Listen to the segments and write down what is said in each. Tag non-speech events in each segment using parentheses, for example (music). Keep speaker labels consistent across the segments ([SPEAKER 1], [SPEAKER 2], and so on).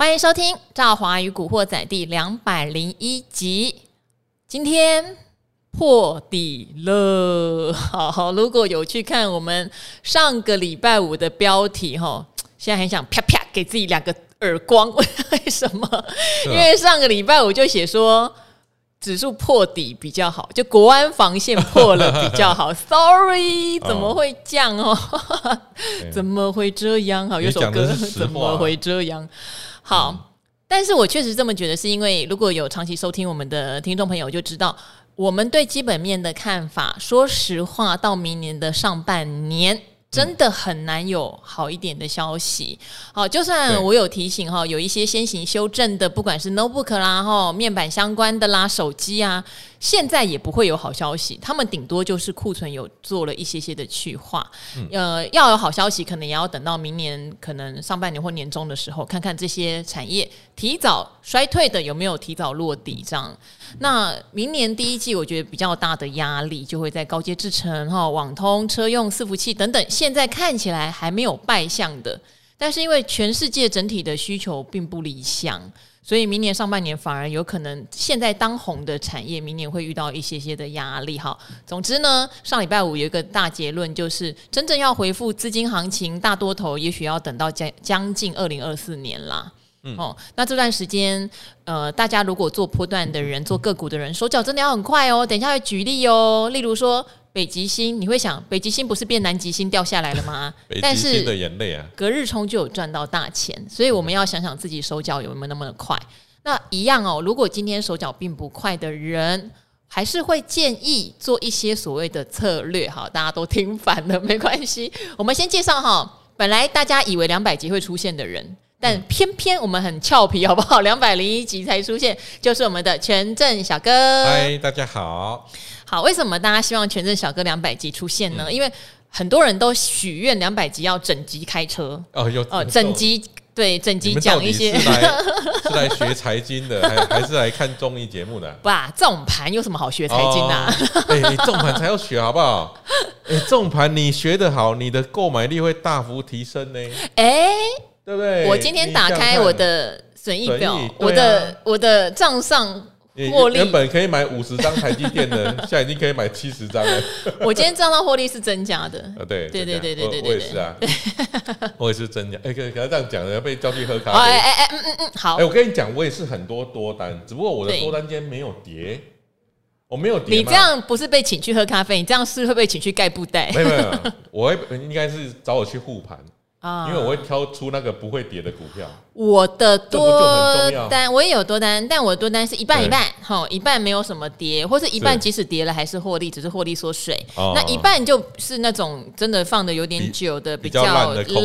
[SPEAKER 1] 欢迎收听《赵华与古惑仔》第两百零一集。今天破底了，(laughs) 好好，如果有去看我们上个礼拜五的标题哈，现在很想啪啪给自己两个耳光。(laughs) 为什么？因为上个礼拜五就写说指数破底比较好，就国安防线破了比较好。(laughs) Sorry，怎么会这样哦？怎么会这样？好，有首歌怎么会这样？好，但是我确实这么觉得，是因为如果有长期收听我们的听众朋友就知道，我们对基本面的看法，说实话，到明年的上半年。真的很难有好一点的消息。好，就算我有提醒哈，有一些先行修正的，不管是 notebook 啦哈，面板相关的啦，手机啊，现在也不会有好消息。他们顶多就是库存有做了一些些的去化。嗯、呃，要有好消息，可能也要等到明年，可能上半年或年中的时候，看看这些产业提早衰退的有没有提早落地这样。那明年第一季，我觉得比较大的压力就会在高阶制程哈、网通、车用伺服器等等，现在看起来还没有败相的，但是因为全世界整体的需求并不理想，所以明年上半年反而有可能现在当红的产业，明年会遇到一些些的压力哈。总之呢，上礼拜五有一个大结论，就是真正要回复资金行情大多头，也许要等到将将近二零二四年啦。嗯、哦，那这段时间，呃，大家如果做波段的人，做个股的人，手脚真的要很快哦。等一下会举例哦，例如说北极星，你会想北极星不是变南极星掉下来了吗？(laughs)
[SPEAKER 2] 北极星的眼泪啊，
[SPEAKER 1] 隔日冲就有赚到大钱，所以我们要想想自己手脚有没有那么的快。那一样哦，如果今天手脚并不快的人，还是会建议做一些所谓的策略。哈，大家都听烦了，(laughs) 没关系。我们先介绍哈，本来大家以为两百集会出现的人。但偏偏我们很俏皮，好不好？两百零一集才出现，就是我们的权证小哥。
[SPEAKER 2] 嗨，大家好。
[SPEAKER 1] 好，为什么大家希望全镇小哥两百集出现呢？嗯、因为很多人都许愿两百集要整集开车。
[SPEAKER 2] 哦，有
[SPEAKER 1] 哦，整集对整集讲一些。
[SPEAKER 2] 是来 (laughs) 是来学财经的，还还是来看综艺节目的？
[SPEAKER 1] 不啊，这种盘有什么好学财经啊？(laughs)
[SPEAKER 2] 哎、哦，这种盘才要学，好不好？哎，这种盘你学得好，你的购买力会大幅提升呢。哎。对不对？
[SPEAKER 1] 我今天打开我的损益表，我的我的账上获利
[SPEAKER 2] 原本可以买五十张台积电的，(laughs) 现在已经可以买七十张了。(laughs)
[SPEAKER 1] 我今天账上获利是增加的。
[SPEAKER 2] 啊，对
[SPEAKER 1] 对对对对对，
[SPEAKER 2] 我也是啊，(laughs) 我也是增加。哎，可可要这样讲的，要被叫去喝咖啡。哎
[SPEAKER 1] 哎哎，嗯嗯嗯，好。
[SPEAKER 2] 哎，我跟你讲，我也是很多多单，只不过我的多单今天没有跌，我没有跌。
[SPEAKER 1] 你这样不是被请去喝咖啡，你这样是会被请去盖布袋。
[SPEAKER 2] 没有没有，我会应该是找我去护盘。啊，因为我会挑出那个不会跌的股票。
[SPEAKER 1] 我的多单我也有多单，但我的多单是一半一半，哈，一半没有什么跌，或是一半即使跌了还是获利，只是获利缩水。那一半就是那种真的放的有点久的比较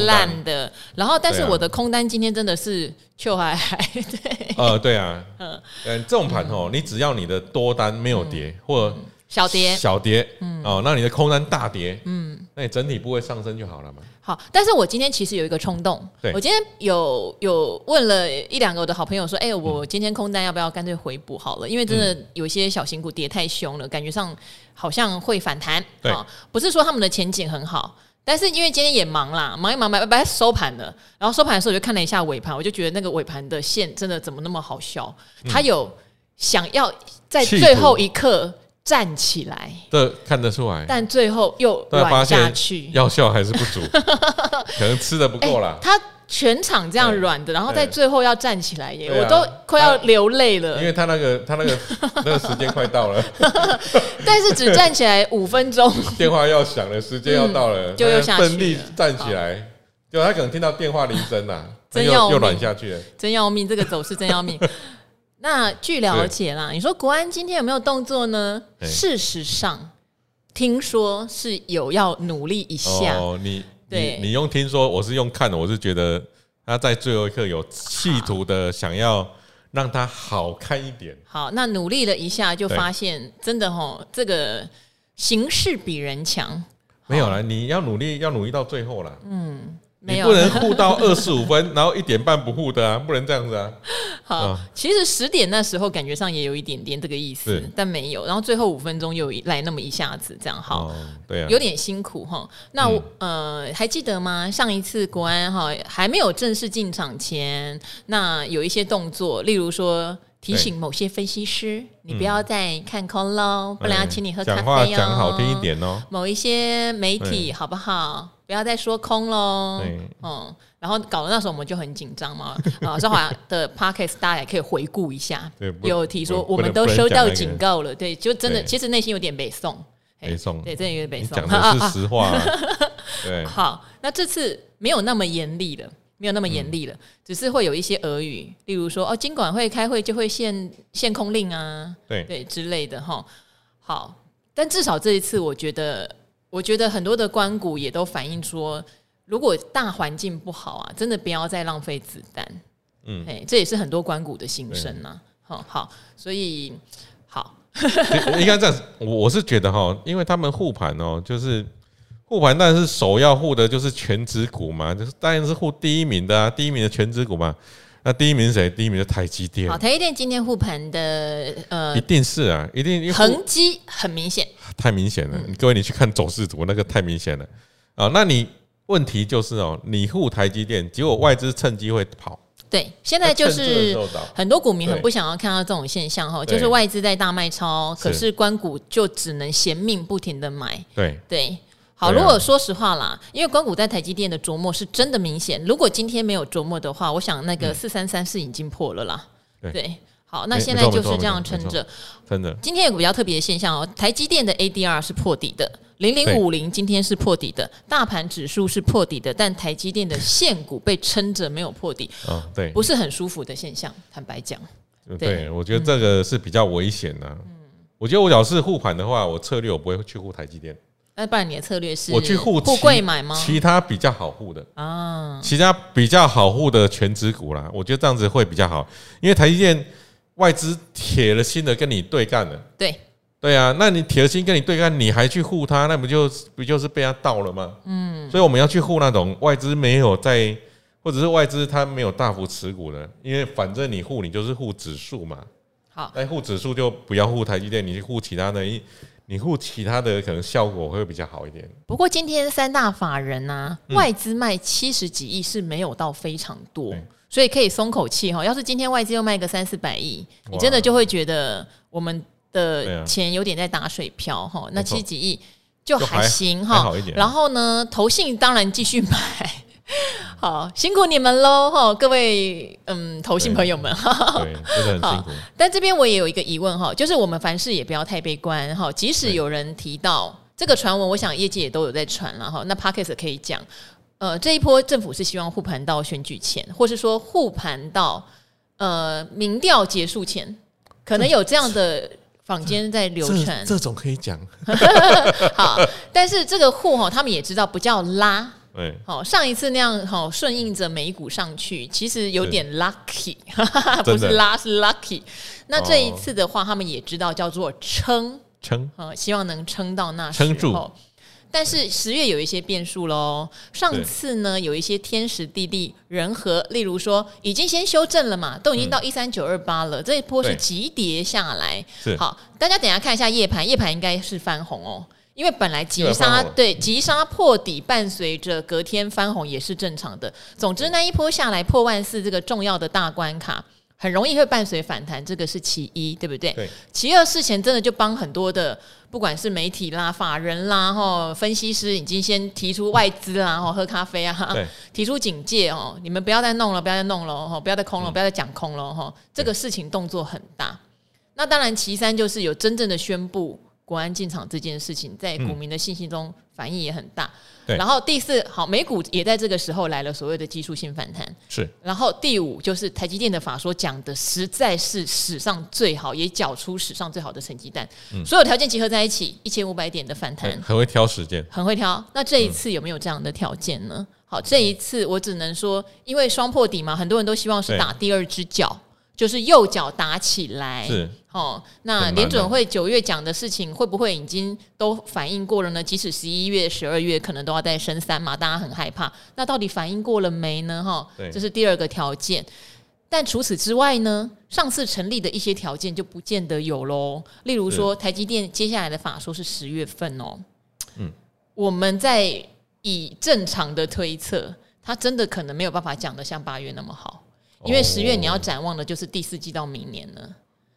[SPEAKER 1] 烂的，然后但是我的空单今天真的是就还还 (laughs) 对。呃，
[SPEAKER 2] 对啊，嗯，这种盘哦，你只要你的多单没有跌或
[SPEAKER 1] 小跌
[SPEAKER 2] 小跌，嗯，哦，那你的空单大跌，嗯，那你整体不会上升就好了嘛。
[SPEAKER 1] 好，但是我今天其实有一个冲动，对我今天有有问了一两个我的好朋友说，哎、欸，我今天空单要不要干脆回补好了？因为真的有些小型股跌太凶了，感觉上好像会反弹。对，不是说他们的前景很好，但是因为今天也忙啦，忙一忙，白白收盘了。然后收盘的时候我就看了一下尾盘，我就觉得那个尾盘的线真的怎么那么好笑？他有想要在最后一刻。站起来，
[SPEAKER 2] 这看得出来，
[SPEAKER 1] 但最后又软下去，
[SPEAKER 2] 药效还是不足，(laughs) 可能吃的不够了。
[SPEAKER 1] 他全场这样软的，然后在最后要站起来耶，我都快要流泪了。
[SPEAKER 2] 因为他那个他那个 (laughs) 那个时间快到了，(laughs)
[SPEAKER 1] 但是只站起来五分钟，
[SPEAKER 2] 电话要响了，时间要到了，就又下去，奋力站起来，就他可能听到电话铃声呐，真要又软下去了，
[SPEAKER 1] 真要命，这个走势真要命。那据了解啦，你说国安今天有没有动作呢？事实上，听说是有要努力一下。
[SPEAKER 2] 哦，你对你，你用听说，我是用看的，我是觉得他在最后一刻有企图的想要让它好看一点。
[SPEAKER 1] 好，那努力了一下，就发现真的哦，这个形势比人强。
[SPEAKER 2] 没有啦，你要努力，要努力到最后啦。
[SPEAKER 1] 嗯。
[SPEAKER 2] 你不能护到二十五分，然后一点半不护的啊，不能这样子啊。(laughs)
[SPEAKER 1] 好，哦、其实十点那时候感觉上也有一点点这个意思，但没有。然后最后五分钟又来那么一下子，这样好，哦、对啊，有点辛苦哈。那呃还记得吗？上一次国安哈还没有正式进场前，那有一些动作，例如说。提醒某些分析师，你不要再看空喽，不然要请你喝咖啡哦。讲话
[SPEAKER 2] 讲好听一点哦。
[SPEAKER 1] 某一些媒体好不好？不要再说空喽。嗯，然后搞得那时候我们就很紧张嘛。啊，绍华的 (laughs) Podcast 大家也可以回顾一下，有提说我们都收到警告了。对，就真的其实内心有点北宋，
[SPEAKER 2] 北宋，
[SPEAKER 1] 对，真的有点北宋。
[SPEAKER 2] 讲的是实话。(laughs) 对，
[SPEAKER 1] 好，那这次没有那么严厉了。没有那么严厉了，嗯、只是会有一些俄语，例如说哦，金管会开会就会限限空令啊，对对之类的哈。好，但至少这一次，我觉得，我觉得很多的关谷也都反映说，如果大环境不好啊，真的不要再浪费子弹。嗯，哎，这也是很多关谷的心声呐。好对好，所以好，
[SPEAKER 2] 应该这样，我我是觉得哈，因为他们护盘哦，就是。护盘当然是首要护的，就是全值股嘛，就是当然是护第一名的啊，第一名的全值股嘛。那第一名是谁？第一名是台积电。
[SPEAKER 1] 好，台积电今天护盘的呃，
[SPEAKER 2] 一定是啊，一定
[SPEAKER 1] 痕迹很明显，
[SPEAKER 2] 太明显了。各位，你去看走势图，那个太明显了啊。那你问题就是哦，你护台积电，结果外资趁机会跑。
[SPEAKER 1] 对，现在就是很多股民很不想要看到这种现象哈，就是外资在大卖超，可是关股就只能嫌命不停的买。对对。好，如果说实话啦，因为关谷在台积电的琢磨是真的明显。如果今天没有琢磨的话，我想那个四三三是已经破了啦。嗯、对，好，那现在就是这样撑着。真的，今天有个比较特别的现象哦，台积电的 ADR 是破底的，零零五零今天是破底的，大盘指数是破底的，但台积电的现股被撑着没有破底。哦，对，不是很舒服的现象，坦白讲。
[SPEAKER 2] 对，对，我觉得这个是比较危险的。嗯，我觉得我要是护盘的话，我策略我不会去护台积电。
[SPEAKER 1] 那不然你的策略是
[SPEAKER 2] 我去护
[SPEAKER 1] 护柜买吗？
[SPEAKER 2] 其他比较好护的啊，其他比较好护的全指股啦，我觉得这样子会比较好，因为台积电外资铁了心的跟你对干了。对对啊，那你铁了心跟你对干，你还去护它，那不就不就是被他盗了吗？嗯，所以我们要去护那种外资没有在，或者是外资它没有大幅持股的，因为反正你护你就是护指数嘛。好，那护指数就不要护台积电，你去护其他的。你护其他的可能效果会比较好一点。
[SPEAKER 1] 不过今天三大法人啊，嗯、外资卖七十几亿是没有到非常多，对所以可以松口气哈。要是今天外资又卖个三四百亿，你真的就会觉得我们的钱有点在打水漂哈。啊、那七十几亿就还行哈。然后呢，投信当然继续买。(laughs) 好，辛苦你们喽哈，各位嗯，投信朋友们哈，对，真的很 (laughs) 辛苦。但这边我也有一个疑问哈，就是我们凡事也不要太悲观哈。即使有人提到这个传闻，我想业界也都有在传了哈。那 Podcast 可以讲，呃，这一波政府是希望护盘到选举前，或是说护盘到呃民调结束前，可能有这样的坊间在流传。
[SPEAKER 2] 这，这种可以讲。(laughs)
[SPEAKER 1] 好，但是这个护哈，他们也知道不叫拉。对，好，上一次那样好顺应着美股上去，其实有点 lucky，是 (laughs) 不是拉是 lucky。那这一次的话，哦、他们也知道叫做撑撑，啊，希望能撑到那时候。撑住。但是十月有一些变数喽。上次呢，有一些天时地利人和，例如说已经先修正了嘛，都已经到一三九二八了，嗯、这一波是急跌下来。是好，大家等一下看一下夜盘，夜盘应该是翻红哦。因为本来急杀对急杀破底，伴随着隔天翻红也是正常的。总之那一波下来破万四这个重要的大关卡，很容易会伴随反弹，这个是其一，对不对？对。其二，事前真的就帮很多的，不管是媒体啦、法人啦、哈分析师，已经先提出外资啦、哈喝咖啡啊，对提出警戒哦，你们不要再弄了，不要再弄了，哈，不要再空了，不要再讲空了，哈，这个事情动作很大。那当然，其三就是有真正的宣布。国安进场这件事情，在股民的信心中反应也很大。嗯、然后第四，好，美股也在这个时候来了所谓的技术性反弹。是。然后第五，就是台积电的法说讲的实在是史上最好，也缴出史上最好的成绩单。嗯、所有条件集合在一起，一千五百点的反弹。
[SPEAKER 2] 很会挑时间。
[SPEAKER 1] 很会挑。那这一次有没有这样的条件呢？嗯、好，这一次我只能说，因为双破底嘛，很多人都希望是打第二只脚。就是右脚打起来。
[SPEAKER 2] 是
[SPEAKER 1] 哦，那联准会九月讲的事情会不会已经都反映过了呢？即使十一月、十二月可能都要再升三嘛，大家很害怕。那到底反映过了没呢？哈，这是第二个条件。但除此之外呢，上次成立的一些条件就不见得有喽。例如说，台积电接下来的法说是十月份哦。嗯，我们在以正常的推测，它真的可能没有办法讲的像八月那么好，因为十月你要展望的就是第四季到明年了。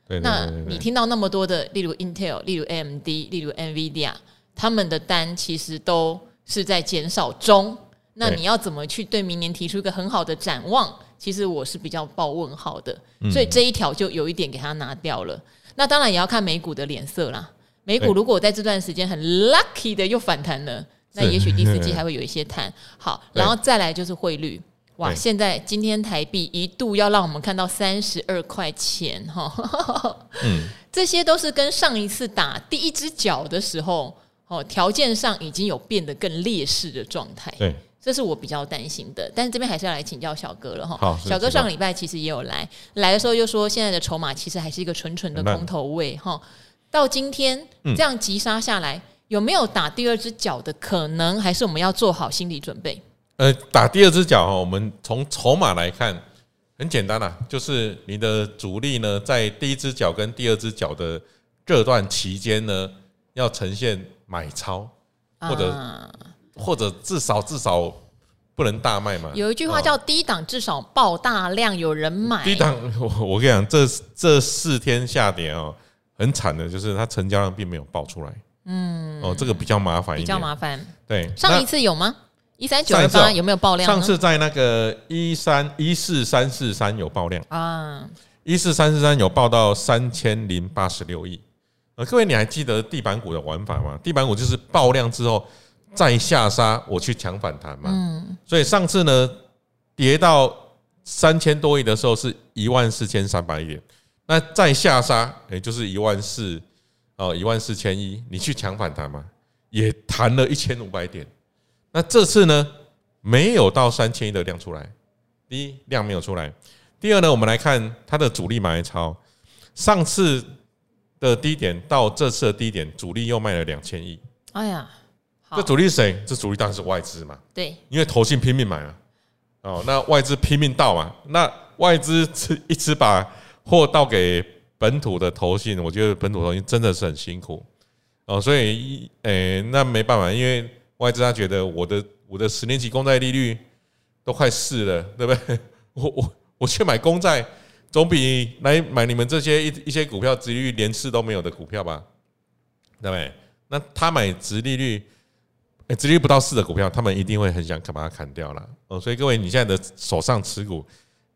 [SPEAKER 1] 对，那你听到那么多的，例如 Intel、例如 AMD、例如 NVIDIA，他们的单其实都是在减少中。那你要怎么去对明年提出一个很好的展望？其实我是比较抱问号的，所以这一条就有一点给它拿掉了。那当然也要看美股的脸色啦。美股如果在这段时间很 lucky 的又反弹了，那也许第四季 (laughs) 还会有一些弹。好，然后再来就是汇率。哇，现在今天台币一度要让我们看到三十二块钱哈。嗯，(laughs) 这些都是跟上一次打第一只脚的时候，哦，条件上已经有变得更劣势的状态。对。这是我比较担心的，但是这边还是要来请教小哥了哈。小哥上个礼拜其实也有来，来的时候又说现在的筹码其实还是一个纯纯的空头位哈。到今天这样急杀下来，有没有打第二只脚的可能？还是我们要做好心理准备？
[SPEAKER 2] 呃，打第二只脚哈，我们从筹码来看，很简单啦，就是你的主力呢，在第一只脚跟第二只脚的这段期间呢，要呈现买超或者。或者至少至少不能大卖嘛？
[SPEAKER 1] 有一句话叫“低档至少爆大量，有人买”。
[SPEAKER 2] 低档，我我跟你讲，这这四天下跌哦，很惨的，就是它成交量并没有爆出来。嗯，哦，这个比较麻烦一点，比较
[SPEAKER 1] 麻烦。
[SPEAKER 2] 对，
[SPEAKER 1] 上一次有吗？一三九二八有没有爆量？
[SPEAKER 2] 上次在那个一三一四三四三有爆量啊，一四三四三有爆到三千零八十六亿。呃，各位你还记得地板股的玩法吗？地板股就是爆量之后。再下杀，我去抢反弹嘛。嗯，所以上次呢，跌到三千多亿的时候是一万四千三百亿点，那再下杀，也就是一万四哦，一万四千一，你去抢反弹嘛，也弹了一千五百点。那这次呢，没有到三千亿的量出来，第一量没有出来，第二呢，我们来看它的主力买超，上次的低点到这次的低点，主力又卖了两千亿。哎呀。这主力是谁？这主力当然是外资嘛。
[SPEAKER 1] 对，
[SPEAKER 2] 因为投信拼命买啊，哦，那外资拼命倒嘛，那外资一直把货倒给本土的投信，我觉得本土投信真的是很辛苦哦，所以，诶，那没办法，因为外资他觉得我的我的十年期公债利率都快四了，对不对？(laughs) 我我我去买公债，总比来买你们这些一一些股票殖利率连四都没有的股票吧，对不对？那他买殖利率。哎，殖利率不到四的股票，他们一定会很想把它砍掉了哦。所以各位，你现在的手上持股，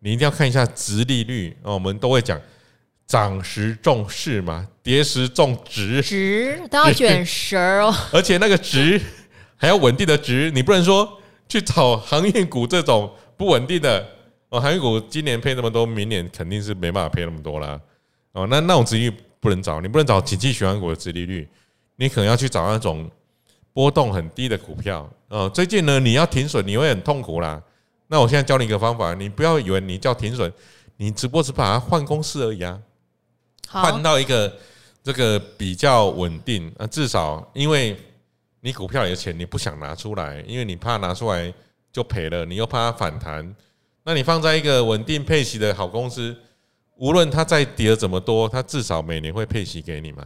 [SPEAKER 2] 你一定要看一下殖利率哦。我们都会讲涨时重视嘛，跌时重值，
[SPEAKER 1] 值都要卷舌哦。(laughs)
[SPEAKER 2] 而且那个值还要稳定的值，你不能说去炒航运股这种不稳定的哦。航运股今年配那么多，明年肯定是没办法配那么多啦。哦。那那种殖利率不能找，你不能找景气循环股的殖利率，你可能要去找那种。波动很低的股票，呃，最近呢，你要停损，你会很痛苦啦。那我现在教你一个方法，你不要以为你叫停损，你只不过是把它换公司而已啊，换到一个这个比较稳定啊，至少因为你股票里的钱你不想拿出来，因为你怕拿出来就赔了，你又怕它反弹，那你放在一个稳定配息的好公司，无论它再跌怎么多，它至少每年会配息给你嘛。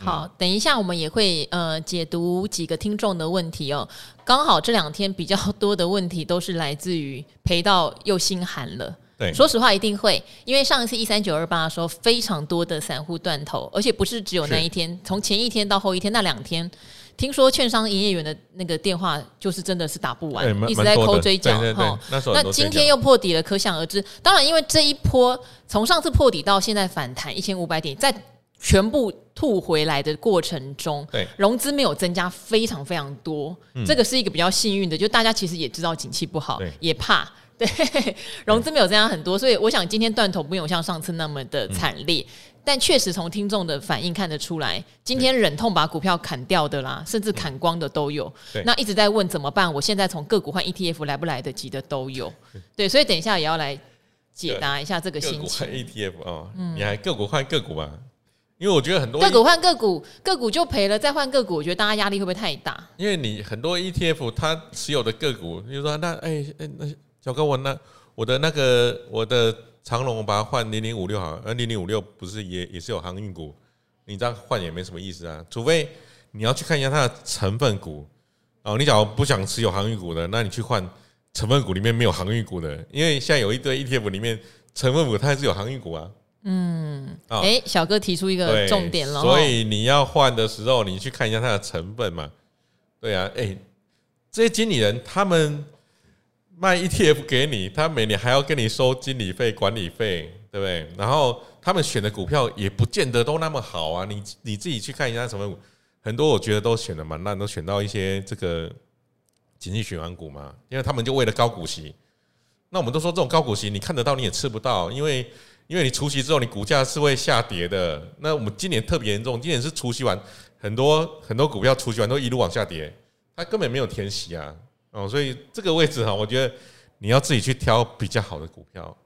[SPEAKER 1] 好，等一下我们也会呃解读几个听众的问题哦。刚好这两天比较多的问题都是来自于赔到又心寒了。对，说实话一定会，因为上一次一三九二八的时候，非常多的散户断头，而且不是只有那一天，从前一天到后一天那两天，听说券商营业员的那个电话就是真的是打不完，一直在抠追缴哈。那今天又破底了，可想而知。当然，因为这一波从上次破底到现在反弹一千五百点，在全部吐回来的过程中，对融资没有增加非常非常多，嗯、这个是一个比较幸运的。就大家其实也知道景气不好，也怕，对 (laughs) 融资没有增加很多，所以我想今天断头不用像上次那么的惨烈。嗯、但确实从听众的反应看得出来，今天忍痛把股票砍掉的啦，甚至砍光的都有。那一直在问怎么办？我现在从个股换 ETF 来不来得及的都有。对，所以等一下也要来。解答一下这个心情。
[SPEAKER 2] 换 ETF 哦，嗯、你还个股换个股吧？因为我觉得很多
[SPEAKER 1] 个股换个股，个股就赔了，再换个股，我觉得大家压力会不会太大？
[SPEAKER 2] 因为你很多 ETF 它持有的个股，比如说那哎哎那小哥我那我的那个我的长隆我把它换零零五六好，呃零零五六不是也也是有航运股，你这样换也没什么意思啊，除非你要去看一下它的成分股哦。你假如不想持有航运股的，那你去换成分股里面没有航运股的，因为现在有一堆 ETF 里面成分股它还是有航运股啊。
[SPEAKER 1] 嗯，哎、欸，小哥提出一个重点了，
[SPEAKER 2] 所以你要换的时候，你去看一下它的成分嘛。对啊，哎、欸，这些经理人他们卖 ETF 给你，他每年还要跟你收经理费、管理费，对不对？然后他们选的股票也不见得都那么好啊。你你自己去看一下什么，很多我觉得都选的蛮烂，都选到一些这个景气循环股嘛，因为他们就为了高股息。那我们都说这种高股息，你看得到你也吃不到，因为。因为你除息之后，你股价是会下跌的。那我们今年特别严重，今年是除息完，很多很多股票除息完都一路往下跌，它根本没有填息啊。哦，所以这个位置哈，我觉得你要自己去挑比较好的股票，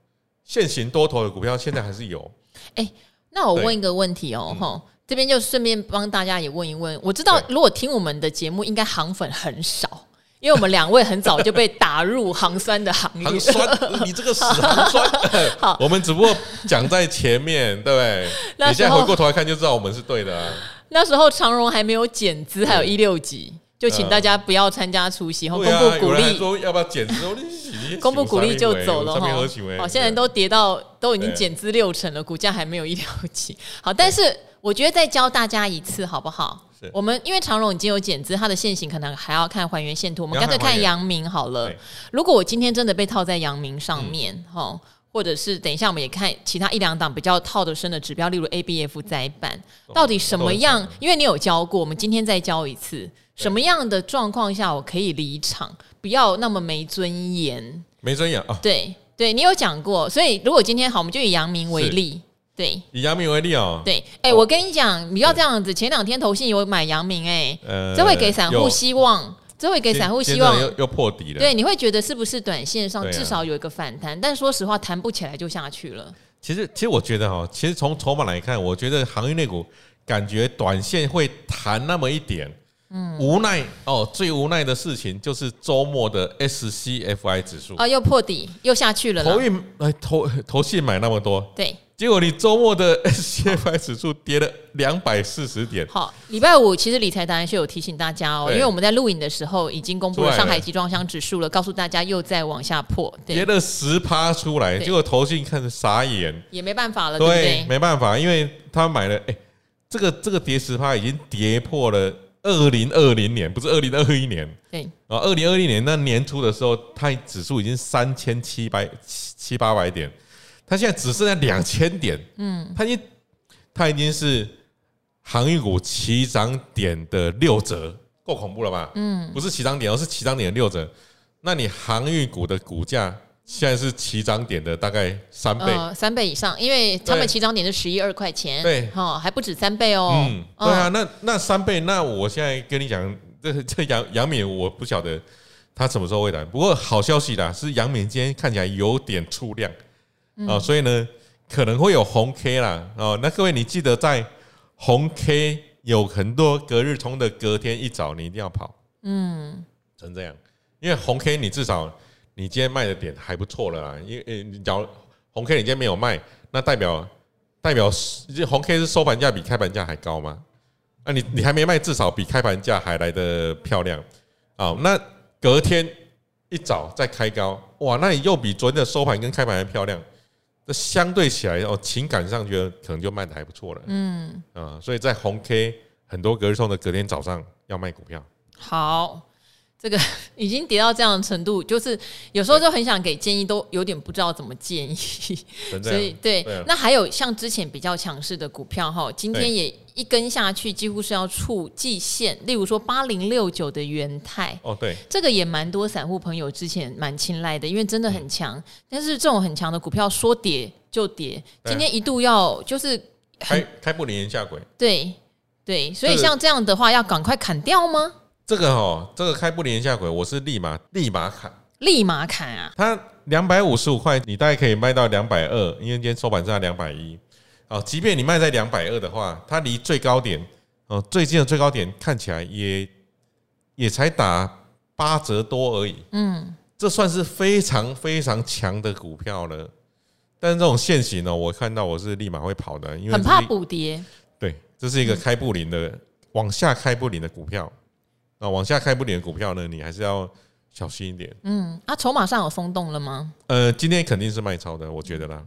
[SPEAKER 2] 现行多头的股票现在还是有。
[SPEAKER 1] 哎，那我问一个问题哦，哈，这边就顺便帮大家也问一问。我知道如果听我们的节目，应该行粉很少。因为我们两位很早就被打入行酸的行业，
[SPEAKER 2] 行酸，你这个死行酸。(laughs) 好，我们只不过讲在前面，对不对？你现在回过头来看就知道我们是对的啊。
[SPEAKER 1] 那时候长荣还没有减资，还有一六级，就请大家不要参加除夕，然后公布鼓励，
[SPEAKER 2] 说要不要减资？(laughs)
[SPEAKER 1] 公布鼓励就走了哈。好，现在都跌到都已经减资六成了，股价还没有一条起。好，但是我觉得再教大家一次好不好？我们因为长荣已经有减资，它的现形可能还要看还原线图。我们干脆看阳明好了。如果我今天真的被套在阳明上面，哈、嗯，或者是等一下我们也看其他一两档比较套得深的指标，例如 ABF 载板，到底什么样？因为你有教过，我们今天再教一次，什么样的状况下我可以离场，不要那么没尊严？
[SPEAKER 2] 没尊严啊？
[SPEAKER 1] 对对，你有讲过。所以如果今天好，我们就以阳明为例。对，
[SPEAKER 2] 以阳明为例哦。
[SPEAKER 1] 对，哎、欸，我跟你讲，你要这样子。前两天投信有买阳明，哎，这会给散户希望，这会给散户希望
[SPEAKER 2] 又又破底了。
[SPEAKER 1] 对，你会觉得是不是短线上至少有一个反弹？但说实话，弹不起来就下去了。
[SPEAKER 2] 其实，其实我觉得哈，其实从筹码来看，我觉得行业内股感觉短线会弹那么一点。嗯，无奈哦，最无奈的事情就是周末的 SCFI 指数
[SPEAKER 1] 啊，又破底，又下去了。
[SPEAKER 2] 投运哎，投投信买那么多，
[SPEAKER 1] 对。
[SPEAKER 2] 结果你周末的 (laughs) SCFI 指数跌了两百四十点。
[SPEAKER 1] 好，礼拜五其实理财达人秀有提醒大家哦，因为我们在录影的时候已经公布了上海集装箱指数了，告诉大家又在往下破，
[SPEAKER 2] 跌了十趴出来。结果投信看着傻眼，
[SPEAKER 1] 也没办法了，对不对？
[SPEAKER 2] 没办法，因为他买了，哎，这个这个跌十趴已经跌破了二零二零年，不是二零二一年。对，啊，二零二一年那年初的时候，它指数已经三千七百七七八百点。它现在只剩下两千点，嗯，它已经它已经是航运股起涨点的六折，够恐怖了吧？嗯，不是起涨点，而是起涨点的六折。那你航运股的股价现在是起涨点的大概三倍，呃，
[SPEAKER 1] 三倍以上，因为他们起涨点是十一二块钱，
[SPEAKER 2] 对，
[SPEAKER 1] 哈，还不止三倍哦。
[SPEAKER 2] 嗯，对啊，那那三倍，那我现在跟你讲，这这杨杨敏我不晓得他什么时候会来，不过好消息啦，是杨敏今天看起来有点出量。哦，所以呢，可能会有红 K 啦。哦，那各位你记得在红 K 有很多隔日冲的隔天一早，你一定要跑。嗯，成这样，因为红 K 你至少你今天卖的点还不错了啦。因为你假如红 K 你今天没有卖，那代表代表红 K 是收盘价比开盘价还高吗？那你你还没卖，至少比开盘价还来得漂亮。啊，那隔天一早再开高，哇，那你又比昨天的收盘跟开盘还漂亮。这相对起来哦，情感上觉得可能就卖的还不错了。嗯啊，所以在红 K 很多隔日冲的隔天早上要卖股票。
[SPEAKER 1] 好，这个 (laughs) 已经跌到这样的程度，就是有时候就很想给建议，都有点不知道怎么建议。所以对，那还有像之前比较强势的股票哈，今天也。一根下去几乎是要触季线，例如说八零六九的元泰
[SPEAKER 2] 哦，对，
[SPEAKER 1] 这个也蛮多散户朋友之前蛮青睐的，因为真的很强。嗯、但是这种很强的股票说跌就跌，今天一度要就是
[SPEAKER 2] 开开不连下轨，
[SPEAKER 1] 对对，所以像这样的话要赶快砍掉吗？
[SPEAKER 2] 这个哦，这个开布林下轨，我是立马立马砍，
[SPEAKER 1] 立马砍啊！
[SPEAKER 2] 它两百五十五块，你大概可以卖到两百二，因为今天收盘在两百一。哦，即便你卖在两百二的话，它离最高点哦，最近的最高点看起来也也才打八折多而已。嗯，这算是非常非常强的股票了。但是这种线型呢，我看到我是立马会跑的，因为
[SPEAKER 1] 很怕补跌。
[SPEAKER 2] 对，这是一个开布林的往下开布林的股票。那往下开不点的股票呢，你还是要。小心一点。
[SPEAKER 1] 嗯，啊，筹码上有松动了吗？
[SPEAKER 2] 呃，今天肯定是卖超的，我觉得啦。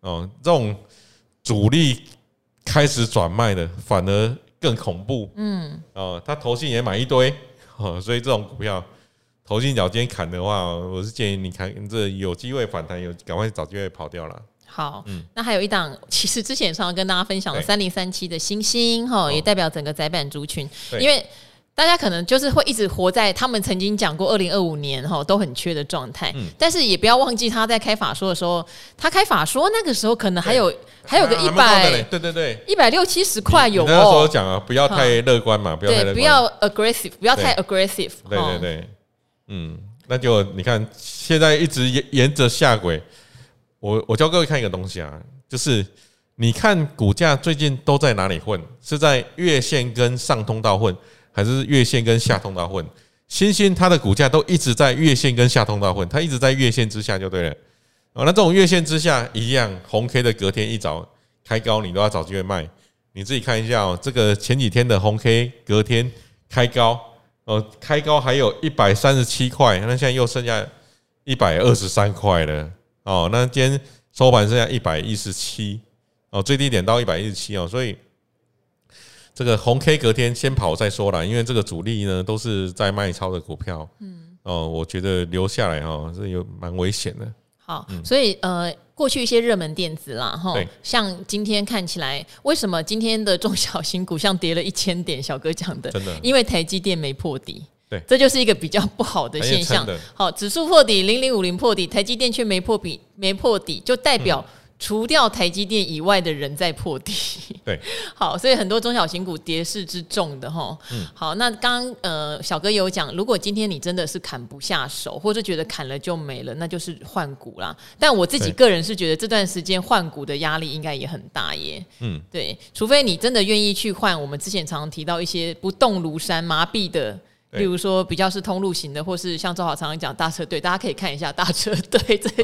[SPEAKER 2] 哦，这种主力开始转卖的，反而更恐怖。嗯，哦，他投信也买一堆，哦，所以这种股票投信脚尖砍的话，我是建议你看这有机会反弹，有赶快找机会跑掉了。
[SPEAKER 1] 好，嗯，那还有一档，其实之前也常常跟大家分享的三零三七的星星哈，也代表整个窄板族群，因为。大家可能就是会一直活在他们曾经讲过二零二五年哈都很缺的状态，嗯，但是也不要忘记他在开法说的时候，他开法说那个时候可能还有还有个一百，
[SPEAKER 2] 对对对，
[SPEAKER 1] 一百六七十块有。
[SPEAKER 2] 那时候讲啊，不要太乐观嘛，不要太，
[SPEAKER 1] 不要 aggressive，不要太 aggressive。
[SPEAKER 2] 对对对，嗯，那就你看现在一直沿沿着下轨，我我教各位看一个东西啊，就是你看股价最近都在哪里混？是在月线跟上通道混？还是月线跟下通道混，星星它的股价都一直在月线跟下通道混，它一直在月线之下就对了。哦，那这种月线之下一样，红 K 的隔天一早开高，你都要找机会卖。你自己看一下哦，这个前几天的红 K 隔天开高，哦，开高还有一百三十七块，那现在又剩下一百二十三块了。哦，那今天收盘剩下一百一十七，哦，最低点到一百一十七哦，所以。这个红 K 隔天先跑再说啦，因为这个主力呢都是在卖超的股票，嗯，哦，我觉得留下来哈是有蛮危险的。
[SPEAKER 1] 好，所以呃，过去一些热门电子啦，哈，像今天看起来，为什么今天的中小型股像跌了一千点？小哥讲的，真的，因为台积电没破底，对，这就是一个比较不好的现象。好，指数破底，零零五零破底，台积电却没破底，没破底，就代表。除掉台积电以外的人在破底，
[SPEAKER 2] 对，(laughs)
[SPEAKER 1] 好，所以很多中小型股跌势之重的哈，嗯，好，那刚呃小哥有讲，如果今天你真的是砍不下手，或者觉得砍了就没了，那就是换股啦。但我自己个人是觉得这段时间换股的压力应该也很大耶，嗯，对，除非你真的愿意去换，我们之前常常提到一些不动如山、麻痹的。例如说，比较是通路型的，或是像周好常常讲大车队，大家可以看一下大车队这支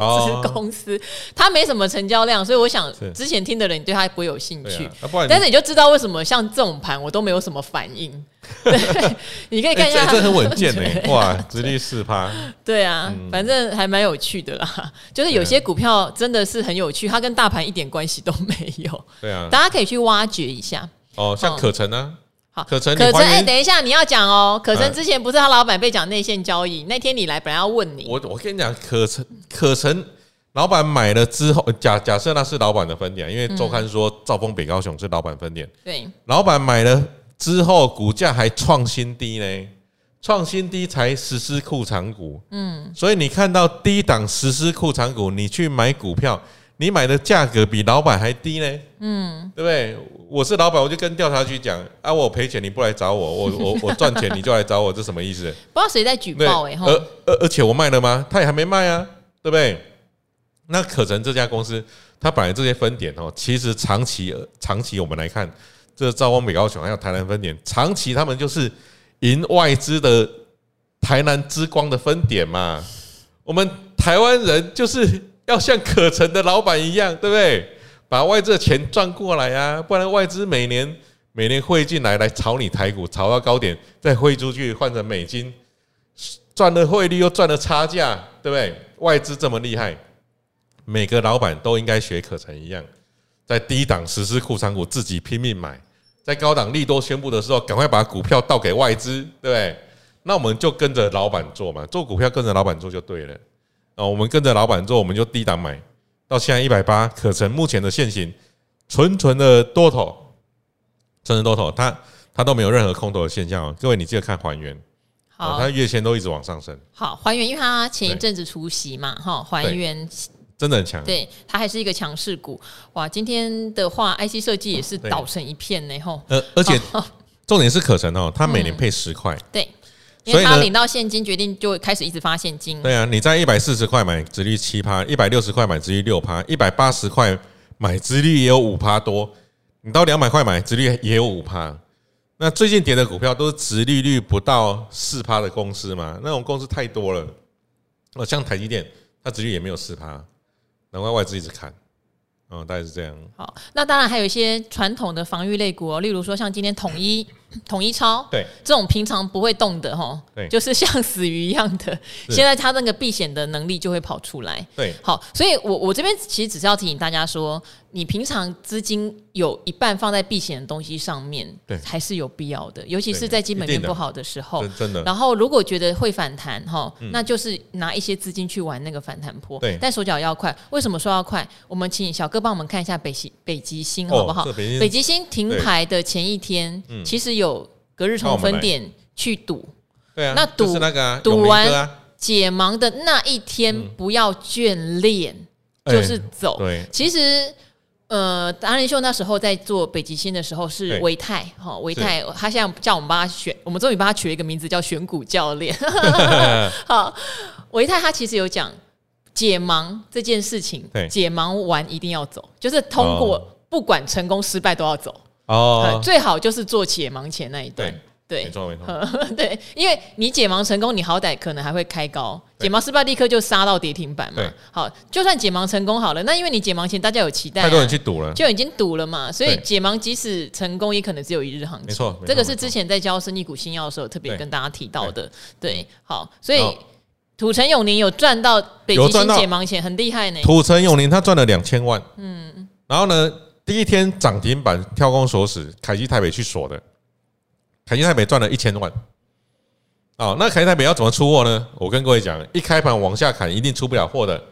[SPEAKER 1] 公司，它没什么成交量，所以我想之前听的人，你对它不会有兴趣。但是你就知道为什么像这种盘，我都没有什么反应。(laughs) 对，你可以看一下，
[SPEAKER 2] 这很稳健诶，哇，直立四趴。
[SPEAKER 1] 对啊，反正还蛮有趣的啦。(laughs) 就是有些股票真的是很有趣，它跟大盘一点关系都没有。
[SPEAKER 2] 对啊，
[SPEAKER 1] 大家可以去挖掘一下。
[SPEAKER 2] 哦，像可成呢？
[SPEAKER 1] 好，可成，可成，哎，等一下，你要讲哦。可成之前不是他老板被讲内线交易，那天你来本来要问你。
[SPEAKER 2] 我我跟你讲，可成可成老板买了之后，假假设那是老板的分点，因为周刊说兆丰北高雄是老板分点。对，老板买了之后，股价还创新低呢，创新低才实施库藏股。嗯，所以你看到低档实施库藏股，你去买股票。你买的价格比老板还低呢，嗯，对不对？我是老板，我就跟调查局讲啊，我赔钱你不来找我，我我我赚钱你就来找我，这什么意思？(laughs)
[SPEAKER 1] 不知道谁在举报哎，
[SPEAKER 2] 而而而且我卖了吗？他也还没卖啊，对不对？那可成这家公司，它本来这些分点哦，其实长期长期我们来看，这兆丰北高雄还有台南分点，长期他们就是赢外资的台南之光的分点嘛。我们台湾人就是。要像可成的老板一样，对不对？把外资的钱赚过来啊，不然外资每年每年汇进来来炒你台股，炒到高点再汇出去换成美金，赚了汇率又赚了差价，对不对？外资这么厉害，每个老板都应该学可成一样，在低档实施库存股，自己拼命买，在高档利多宣布的时候，赶快把股票倒给外资，对不对？那我们就跟着老板做嘛，做股票跟着老板做就对了。啊，我们跟着老板做，我们就低档买，到现在一百八，可成目前的现形，纯纯的多头，纯纯多头，它它都没有任何空头的现象哦。各位，你记得看还原，好，它月线都一直往上升。
[SPEAKER 1] 好，还原，因为它前一阵子除夕嘛，哈，还原
[SPEAKER 2] 真的很强，
[SPEAKER 1] 对，它还是一个强势股。哇，今天的话，IC 设计也是倒成一片呢，吼。
[SPEAKER 2] 呃，而且 (laughs) 重点是可成哦，它每年配十块，
[SPEAKER 1] 对。因为他领到现金，决定就开始一直发现金。
[SPEAKER 2] 对啊，你在一百四十块买，殖利率七趴；一百六十块买，殖利率六趴；一百八十块买，殖利率也有五趴多。你到两百块买，殖利率也有五趴。那最近跌的股票都是殖利率不到四趴的公司嘛？那种公司太多了。哦，像台积电，它殖利率也没有四趴，难怪外资一直看。嗯，大概是这样。
[SPEAKER 1] 好，那当然还有一些传统的防御类股哦，例如说像今天统一。统一超，
[SPEAKER 2] 对
[SPEAKER 1] 这种平常不会动的哈，对，就是像死鱼一样的，现在它那个避险的能力就会跑出来。
[SPEAKER 2] 对，
[SPEAKER 1] 好，所以我我这边其实只是要提醒大家说，你平常资金有一半放在避险的东西上面，对，还是有必要的，尤其是在基本面不好的时候，
[SPEAKER 2] 真的。
[SPEAKER 1] 然后如果觉得会反弹哈，那就是拿一些资金去玩那个反弹波，对，但手脚要快。为什么说要快？我们请小哥帮我们看一下北西北极星好不好？北极星停牌的前一天，其实有。有隔日冲分点去赌，
[SPEAKER 2] 对啊，
[SPEAKER 1] 那赌
[SPEAKER 2] 那个
[SPEAKER 1] 赌完解盲的那一天不要眷恋，就是走。对，其实呃，达人秀那时候在做北极星的时候是维泰哈，维泰他现在叫我们帮他选，我们终于帮他取了一个名字叫选股教练。(laughs) (laughs) 好，维泰他其实有讲解盲这件事情，解盲完一定要走，就是通过不管成功失败都要走。哦，最好就是做解盲前那一段，对，
[SPEAKER 2] 没错没错，(laughs)
[SPEAKER 1] 对，因为你解盲成功，你好歹可能还会开高；解盲失败，立刻就杀到跌停板嘛。好，就算解盲成功好了，那因为你解盲前大家有期待，
[SPEAKER 2] 太多人去赌了，
[SPEAKER 1] 就已经赌了嘛，所以解盲即使成功，也可能只有一日行情。
[SPEAKER 2] 没错，
[SPEAKER 1] 这个是之前在教生意股新药的时候特别跟大家提到的。对，好，所以土城永宁有赚到北极星解盲钱，很厉害呢。
[SPEAKER 2] 土城永宁他赚了两千万，嗯，然后呢？第一天涨停板跳空锁死，凯基台北去锁的，凯基台北赚了一千万。哦，那凯基台北要怎么出货呢？我跟各位讲，一开盘往下砍，一定出不了货的。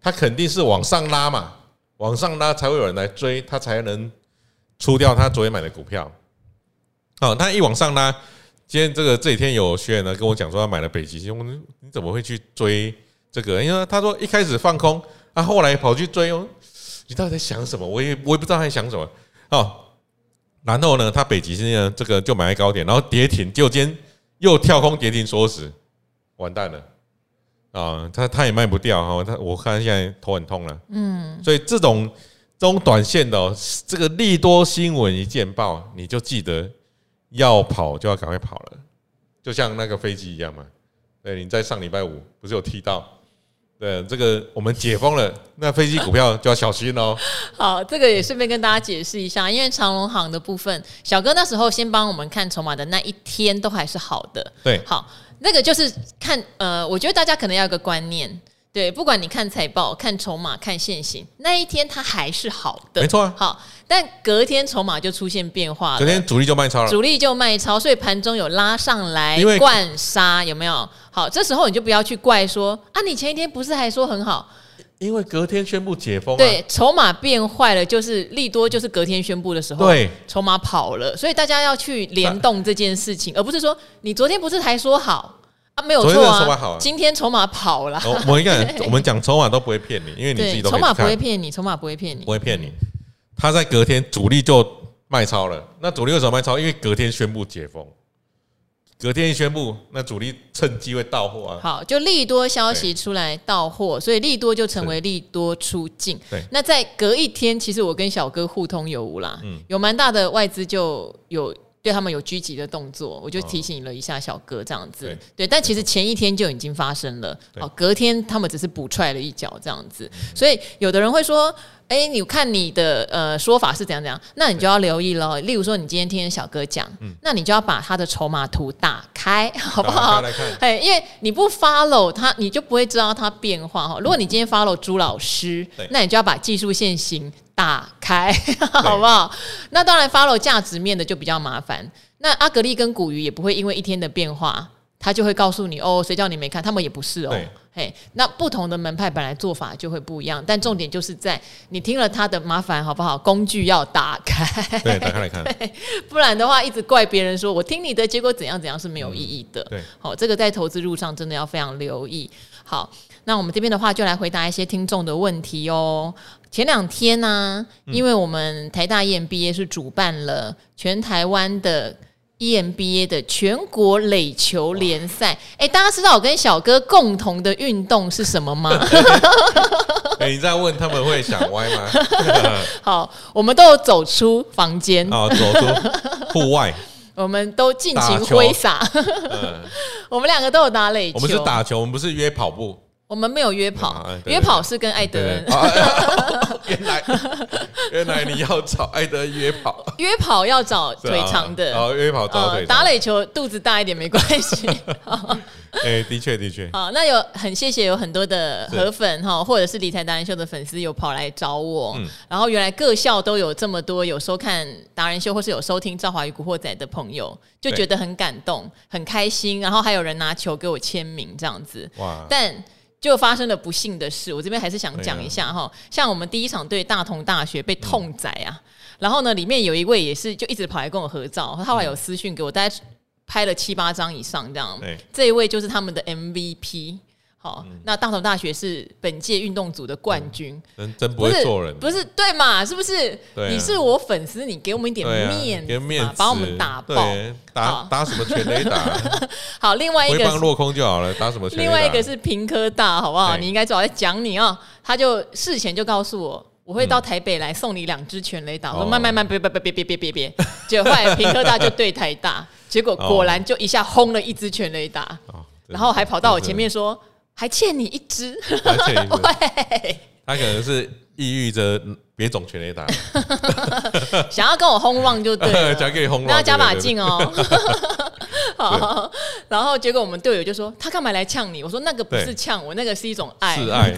[SPEAKER 2] 它肯定是往上拉嘛，往上拉才会有人来追，它才能出掉他昨天买的股票。哦，他一往上拉，今天这个这几天有学员呢跟我讲说他买了北极星，你怎么会去追这个？因为他说一开始放空，啊，后来跑去追哦。你到底在想什么？我也我也不知道他在想什么哦。然后呢，他北极星呢，这个就买在高点，然后跌停，就今天又跳空跌停锁死，完蛋了啊、哦！他他也卖不掉哈，他我看现在头很痛了。嗯，所以这种这种短线的、哦、这个利多新闻一见报，你就记得要跑就要赶快跑了，就像那个飞机一样嘛。对，你在上礼拜五不是有提到？对，这个我们解封了，(laughs) 那飞机股票就要小心哦。
[SPEAKER 1] 好，这个也顺便跟大家解释一下，因为长隆行的部分，小哥那时候先帮我们看筹码的那一天都还是好的。
[SPEAKER 2] 对，
[SPEAKER 1] 好，那个就是看，呃，我觉得大家可能要有个观念，对，不管你看财报、看筹码、看现行，那一天它还是好的，
[SPEAKER 2] 没错啊。
[SPEAKER 1] 好。但隔天筹码就出现变化了，
[SPEAKER 2] 隔天主力就卖超了，
[SPEAKER 1] 主力就卖超，所以盘中有拉上来灌杀，有没有？好，这时候你就不要去怪说啊，你前一天不是还说很好？
[SPEAKER 2] 因为隔天宣布解封，
[SPEAKER 1] 对，筹码变坏了，就是利多，就是隔天宣布的时候，对，筹码跑了，所以大家要去联动这件事情，而不是说你昨天不是还说好啊，没有错啊，今天筹码跑了。
[SPEAKER 2] 我一个人，(laughs) 我们讲筹码都不会骗你，因为你自己都筹
[SPEAKER 1] 码不会骗你，筹码不会骗你，
[SPEAKER 2] 不会骗你。他在隔天主力就卖超了，那主力为什么卖超？因为隔天宣布解封，隔天一宣布，那主力趁机会到货啊。
[SPEAKER 1] 好，就利多消息出来到货，所以利多就成为利多出境。对，那在隔一天，其实我跟小哥互通有无啦，嗯，有蛮大的外资就有对他们有狙击的动作，我就提醒了一下小哥这样子。对，对，但其实前一天就已经发生了，好，隔天他们只是补踹了一脚这样子，所以有的人会说。哎，你看你的呃说法是怎样怎样，那你就要留意喽。例如说，你今天听小哥讲，嗯、那你就要把他的筹码图打开，好不好？哎，因为你不 follow 他，你就不会知道他变化哈。如果你今天 follow 朱老师，嗯、那你就要把技术线型打开，好不好？那当然 follow 价值面的就比较麻烦。那阿格力跟古鱼也不会因为一天的变化。他就会告诉你哦，谁叫你没看？他们也不是哦，对嘿，那不同的门派本来做法就会不一样，但重点就是在你听了他的麻烦好不好？工具要打开，
[SPEAKER 2] 对，打开来看，(laughs)
[SPEAKER 1] 不然的话一直怪别人说我听你的，结果怎样怎样是没有意义的。嗯、对，好，这个在投资路上真的要非常留意。好，那我们这边的话就来回答一些听众的问题哦。前两天呢、啊，因为我们台大 EMBA 是主办了全台湾的。EMBA 的全国垒球联赛，哎，大家知道我跟小哥共同的运动是什么吗？(laughs)
[SPEAKER 2] 哎，你在问他们会想歪吗？(laughs)
[SPEAKER 1] 好，我们都有走出房间
[SPEAKER 2] 啊，走出户外，(laughs)
[SPEAKER 1] 我们都尽情挥洒。嗯、我们两个都有打垒球，
[SPEAKER 2] 我们是打球，我们不是约跑步。
[SPEAKER 1] 我们没有约跑，约跑是跟艾德恩。(laughs)
[SPEAKER 2] 原来原来你要找艾德恩约跑，
[SPEAKER 1] 约跑要找腿长的。
[SPEAKER 2] 哦，约跑找腿长。
[SPEAKER 1] 打垒球肚子大一点没关系。(laughs)
[SPEAKER 2] 哎，的确的确。
[SPEAKER 1] 好，那有很谢谢有很多的河粉哈，或者是理财达人秀的粉丝有跑来找我。然后原来各校都有这么多有收看达人秀或是有收听《赵华与古惑仔》的朋友，就觉得很感动，很开心。然后还有人拿球给我签名这样子。哇！但就发生了不幸的事，我这边还是想讲一下哈。像我们第一场对大同大学被痛宰啊，然后呢，里面有一位也是就一直跑来跟我合照，他后来有私讯给我，大概拍了七八张以上这样。这一位就是他们的 MVP。好，那大同大学是本届运动组的冠军，
[SPEAKER 2] 真真不会做人，
[SPEAKER 1] 不是对嘛？是不是？你是我粉丝，你给我们一点面子，面子，把我们打爆，
[SPEAKER 2] 打打什么全垒打？(laughs)
[SPEAKER 1] 好，另外一
[SPEAKER 2] 个落空就好了，打什么？
[SPEAKER 1] 另外一个是平科大，好不好？你应该知道我在讲你哦。他就事前就告诉我，我会到台北来送你两支全雷打。我说慢慢慢，别别别别别别别别，结果后来平科大就对台大，结果果然就一下轰了一支全雷打，然后还跑到我前面说。还欠你一只，还欠一只。(laughs)
[SPEAKER 2] 他可能是抑郁着别种全垒打，(laughs)
[SPEAKER 1] 想要跟我轰旺就对了，(laughs)
[SPEAKER 2] 想给你轰浪，
[SPEAKER 1] 那要加把劲哦。好，然后结果我们队友就说：“他干嘛来呛你？”我说：“那个不是呛我，那个是一种爱。”
[SPEAKER 2] 是爱。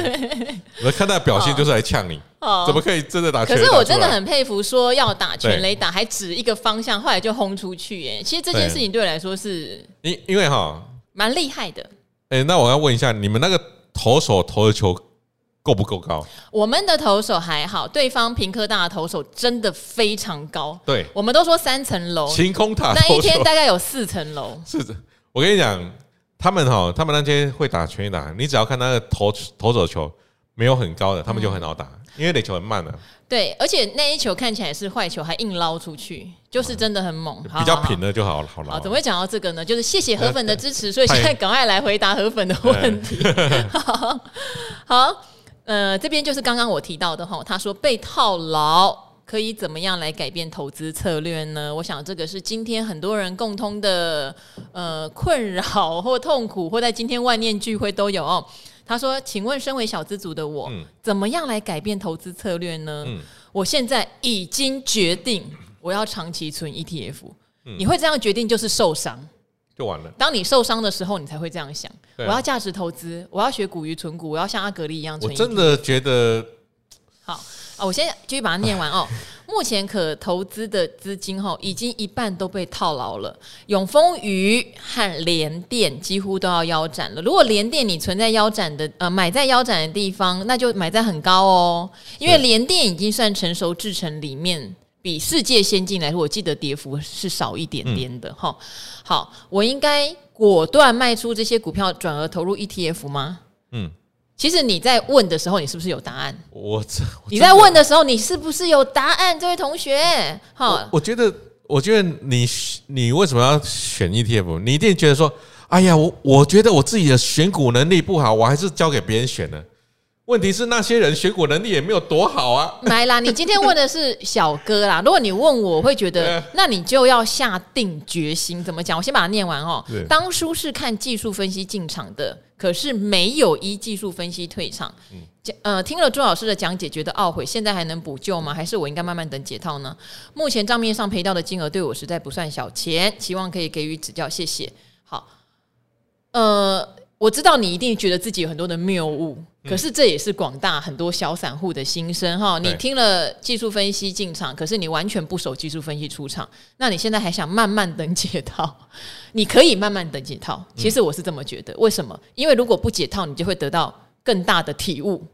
[SPEAKER 2] 我看他的表现就是来呛你，怎么可以真的打？
[SPEAKER 1] 可是我真的很佩服，说要打全雷打，还指一个方向，后来就轰出去。耶，其实这件事情对我来说是，
[SPEAKER 2] 因因为哈，
[SPEAKER 1] 蛮厉害的。
[SPEAKER 2] 哎、欸，那我要问一下，你们那个投手投的球够不够高？
[SPEAKER 1] 我们的投手还好，对方平科大的投手真的非常高。
[SPEAKER 2] 对，
[SPEAKER 1] 我们都说三层楼，
[SPEAKER 2] 晴空塔
[SPEAKER 1] 那一天大概有四层楼。(laughs)
[SPEAKER 2] 是的，我跟你讲，他们哈，他们那天会打全垒打，你只要看那个投投手球没有很高的，他们就很好打，嗯、因为垒球很慢的、啊。对，而且那一球看起来是坏球，还硬捞出去，就是真的很猛。比较平的就好了，好了。
[SPEAKER 1] 好，怎么会讲到这个呢？就是谢谢河粉的支持，所以现在赶快来回答河粉的问题。好，(laughs) 好，呃，这边就是刚刚我提到的哈，他说被套牢可以怎么样来改变投资策略呢？我想这个是今天很多人共通的呃困扰或痛苦，或在今天万念俱灰都有哦。他说：“请问，身为小资族的我，嗯、怎么样来改变投资策略呢？嗯、我现在已经决定，我要长期存 ETF。嗯、你会这样决定，就是受伤，
[SPEAKER 2] 就完了。
[SPEAKER 1] 当你受伤的时候，你才会这样想：啊、我要价值投资，我要学股鱼存股，我要像阿格力一样存。我
[SPEAKER 2] 真的觉得
[SPEAKER 1] 好啊！我先继续把它念完哦。(laughs) ”目前可投资的资金哈，已经一半都被套牢了。永丰余和联电几乎都要腰斩了。如果联电你存在腰斩的呃买在腰斩的地方，那就买在很高哦，因为联电已经算成熟制程里面比世界先进来说，我记得跌幅是少一点点的哈。嗯、好，我应该果断卖出这些股票，转而投入 ETF 吗？嗯。其实你在问的时候，你是不是有答案？
[SPEAKER 2] 我这
[SPEAKER 1] 你在问的时候，你是不是有答案？这位同学，
[SPEAKER 2] 哈，我觉得，我觉得你你为什么要选 ETF？你一定觉得说，哎呀，我我觉得我自己的选股能力不好，我还是交给别人选呢。问题是那些人选股能力也没有多好啊！
[SPEAKER 1] 来啦，(laughs) 你今天问的是小哥啦。如果你问我，我会觉得，那你就要下定决心。怎么讲？我先把它念完哦。当初是看技术分析进场的，可是没有依技术分析退场。讲呃，听了朱老师的讲解，觉得懊悔。现在还能补救吗？还是我应该慢慢等解套呢？目前账面上赔掉的金额对我实在不算小钱，希望可以给予指教，谢谢。好，呃。我知道你一定觉得自己有很多的谬误，可是这也是广大很多小散户的心声哈。你听了技术分析进场，可是你完全不守技术分析出场，那你现在还想慢慢等解套？(laughs) 你可以慢慢等解套。其实我是这么觉得，为什么？因为如果不解套，你就会得到更大的体悟。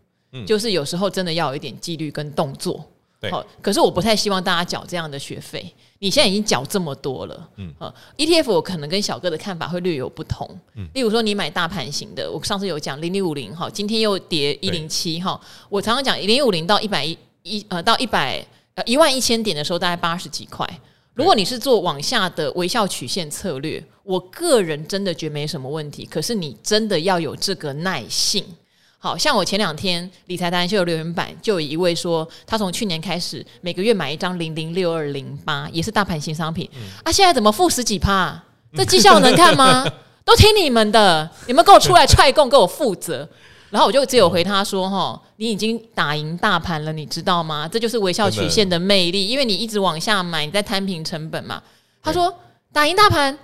[SPEAKER 1] 就是有时候真的要有一点纪律跟动作。好，可是我不太希望大家缴这样的学费。你现在已经缴这么多了，嗯，ETF 我可能跟小哥的看法会略有不同，嗯，例如说你买大盘型的，我上次有讲零零五零哈，今天又跌一零七哈，我常常讲零零五零到一百一一呃到一百呃一万一千点的时候大概八十几块，如果你是做往下的微笑曲线策略，我个人真的觉得没什么问题。可是你真的要有这个耐性。好像我前两天理财达人秀留言板就有一位说，他从去年开始每个月买一张零零六二零八，也是大盘型商品，嗯、啊，现在怎么负十几趴？这绩效能看吗？都听你们的，你们给我出来踹供，给我负责。然后我就只有回他说：“哈，你已经打赢大盘了，你知道吗？这就是微笑曲线的魅力，因为你一直往下买，你在摊平成本嘛。”他说：“打赢大盘。”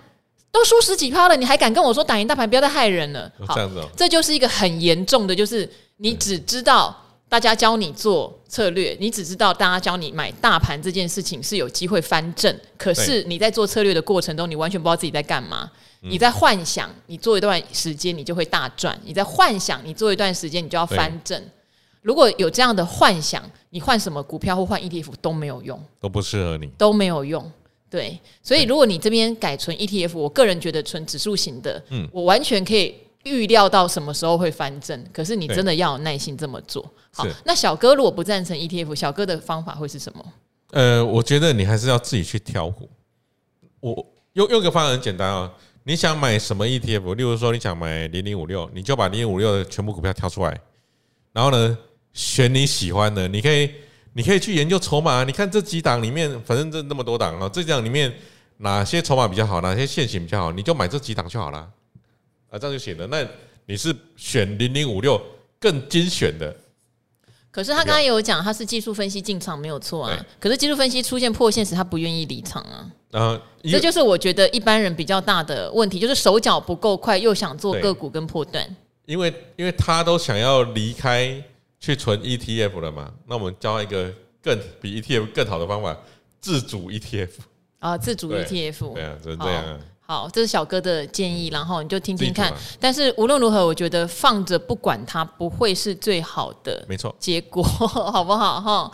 [SPEAKER 1] 都输十几趴了，你还敢跟我说打赢大盘？不要再害人了。好，这样子哦，这就是一个很严重的，就是你只知道大家教你做策略，你只知道大家教你买大盘这件事情是有机会翻正，可是你在做策略的过程中，你完全不知道自己在干嘛。你在幻想你做一段时间你就会大赚，你在幻想你做一段时间你就要翻正。如果有这样的幻想，你换什么股票或换 ETF 都没有用，
[SPEAKER 2] 都不适合你，
[SPEAKER 1] 都没有用。对，所以如果你这边改存 ETF，我个人觉得存指数型的，嗯，我完全可以预料到什么时候会翻正。可是你真的要有耐心这么做。好，那小哥如果不赞成 ETF，小哥的方法会是什么？
[SPEAKER 2] 呃，我觉得你还是要自己去挑股。我用用个方法很简单啊，你想买什么 ETF？例如说你想买零零五六，你就把零零五六的全部股票挑出来，然后呢，选你喜欢的，你可以。你可以去研究筹码，你看这几档里面，反正这那么多档啊，这几档里面哪些筹码比较好，哪些线型比较好，你就买这几档就好了，啊，这样就行了。那你是选零零五六更精选的，
[SPEAKER 1] 可是他刚才有讲他是技术分析进场没有错啊，可是技术分析出现破线时他不愿意离场啊，啊，这就是我觉得一般人比较大的问题，就是手脚不够快，又想做个股跟破段，
[SPEAKER 2] 因为因为他都想要离开。去存 ETF 了嘛？那我们教一个更比 ETF 更好的方法，自主 ETF
[SPEAKER 1] 啊，自主 ETF，
[SPEAKER 2] 对啊，就是这样啊。
[SPEAKER 1] 好，这是小哥的建议，然后你就听听看。但是无论如何，我觉得放着不管它不会是最好的，
[SPEAKER 2] 没错。
[SPEAKER 1] 结果 (laughs) 好不好哈？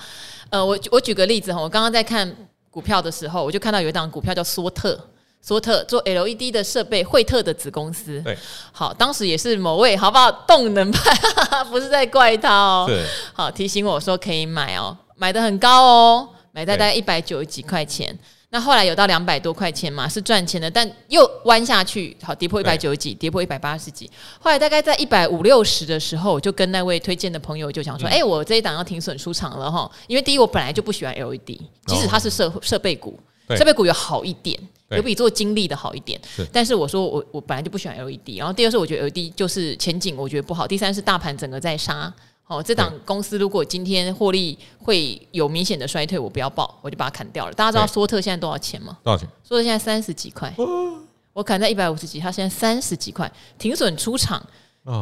[SPEAKER 1] 呃，我我举个例子哈，我刚刚在看股票的时候，我就看到有一档股票叫索特。索特做 LED 的设备，惠特的子公司。对，好，当时也是某位好不好动能派，(laughs) 不是在怪他哦。对，好提醒我说可以买哦，买的很高哦，买在大概一百九十几块钱。那后来有到两百多块钱嘛，是赚钱的，但又弯下去，好跌破一百九十几，跌破一百八十几。后来大概在一百五六十的时候，我就跟那位推荐的朋友就讲说，哎、嗯。欸，我这一档要停损出场了哈，因为第一我本来就不喜欢 LED，即使它是设设备股，设备股有好一点。有比做精力的好一点，但是我说我我本来就不喜欢 LED，然后第二是我觉得 LED 就是前景我觉得不好，第三是大盘整个在杀，哦，这档公司如果今天获利会有明显的衰退，我不要报，我就把它砍掉了。大家知道索特现在多少钱吗？
[SPEAKER 2] 多少钱？
[SPEAKER 1] 索特现在三十几块，我砍在一百五十几，它现在三十几块，停损出场，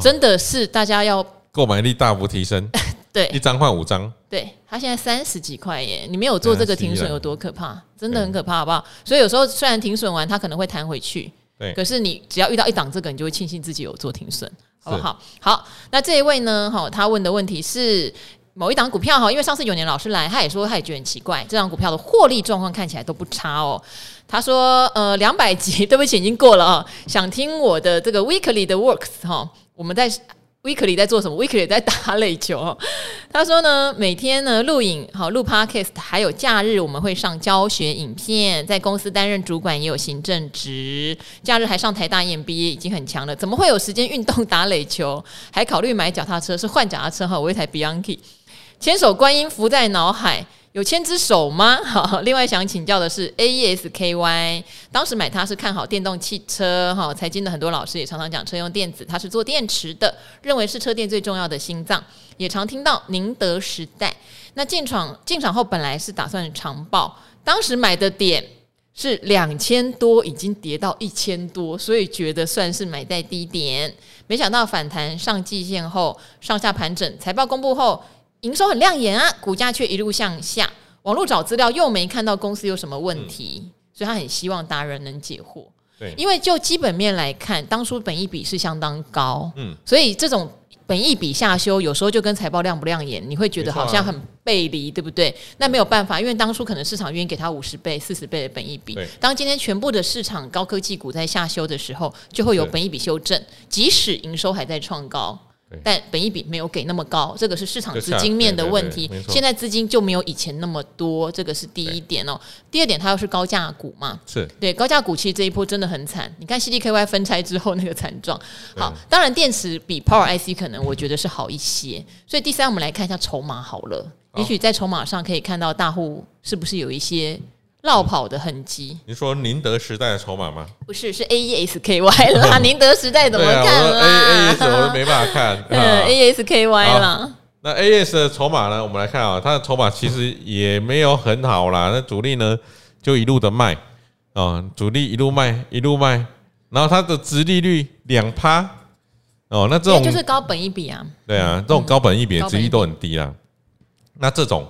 [SPEAKER 1] 真的是大家要
[SPEAKER 2] 购买力大幅提升。
[SPEAKER 1] 对，
[SPEAKER 2] 一张换五张。
[SPEAKER 1] 对，他现在三十几块耶，你没有做这个停损有多可怕？真的很可怕，好不好？所以有时候虽然停损完，它可能会弹回去，对。可是你只要遇到一档这个，你就会庆幸自己有做停损，好不好？好，那这一位呢？哈，他问的问题是某一档股票哈，因为上次永年老师来，他也说他也觉得很奇怪，这档股票的获利状况看起来都不差哦。他说，呃，两百集，(laughs) 对不起，已经过了啊。想听我的这个 weekly 的 works 哈，我们在。Weekly 在做什么？Weekly 在打垒球。(laughs) 他说呢，每天呢录影，好录 Podcast，还有假日我们会上教学影片。在公司担任主管也有行政职，假日还上台大 EMBA，已经很强了。怎么会有时间运动打垒球？(laughs) 还考虑买脚踏车？是换脚踏车哈？我一台 Bianchi，千手观音浮在脑海。有千只手吗？(laughs) 好，另外想请教的是 AESKY，当时买它是看好电动汽车，哈，财经的很多老师也常常讲车用电子，它是做电池的，认为是车电最重要的心脏，也常听到宁德时代。那进场进场后本来是打算长报，当时买的点是两千多，已经跌到一千多，所以觉得算是买在低点，没想到反弹上季线后上下盘整，财报公布后。营收很亮眼啊，股价却一路向下。网络找资料又没看到公司有什么问题，嗯、所以他很希望达人能解惑。对，因为就基本面来看，当初本益比是相当高，嗯，所以这种本益比下修，有时候就跟财报亮不亮眼，你会觉得好像很背离，对不对？那没有办法，因为当初可能市场愿意给他五十倍、四十倍的本益比。当今天全部的市场高科技股在下修的时候，就会有本益比修正，即使营收还在创高。但本益比没有给那么高，这个是市场资金面的问题。现在资金就没有以前那么多，这个是第一点哦。第二点，它又是高价股嘛，
[SPEAKER 2] 是
[SPEAKER 1] 对高价股，其实这一波真的很惨。你看 CDKY 分拆之后那个惨状。好，当然电池比 Power IC 可能我觉得是好一些。所以第三，我们来看一下筹码好了，也许在筹码上可以看到大户是不是有一些。落跑的痕迹。你
[SPEAKER 2] 说宁德时代的筹码吗？
[SPEAKER 1] 不是，是 AESKY 啦。宁德时代怎么看啦？
[SPEAKER 2] 啊、AES 我都没办法看。(laughs)
[SPEAKER 1] 嗯，AESKY 啦。
[SPEAKER 2] 那 AES 的筹码呢？我们来看啊，它的筹码其实也没有很好啦。那主力呢，就一路的卖啊，主力一路卖，一路卖。然后它的殖利率两趴哦，那这种
[SPEAKER 1] 就是高本一比啊。
[SPEAKER 2] 对啊，这种高本一比的殖利率都很低啦。那这种。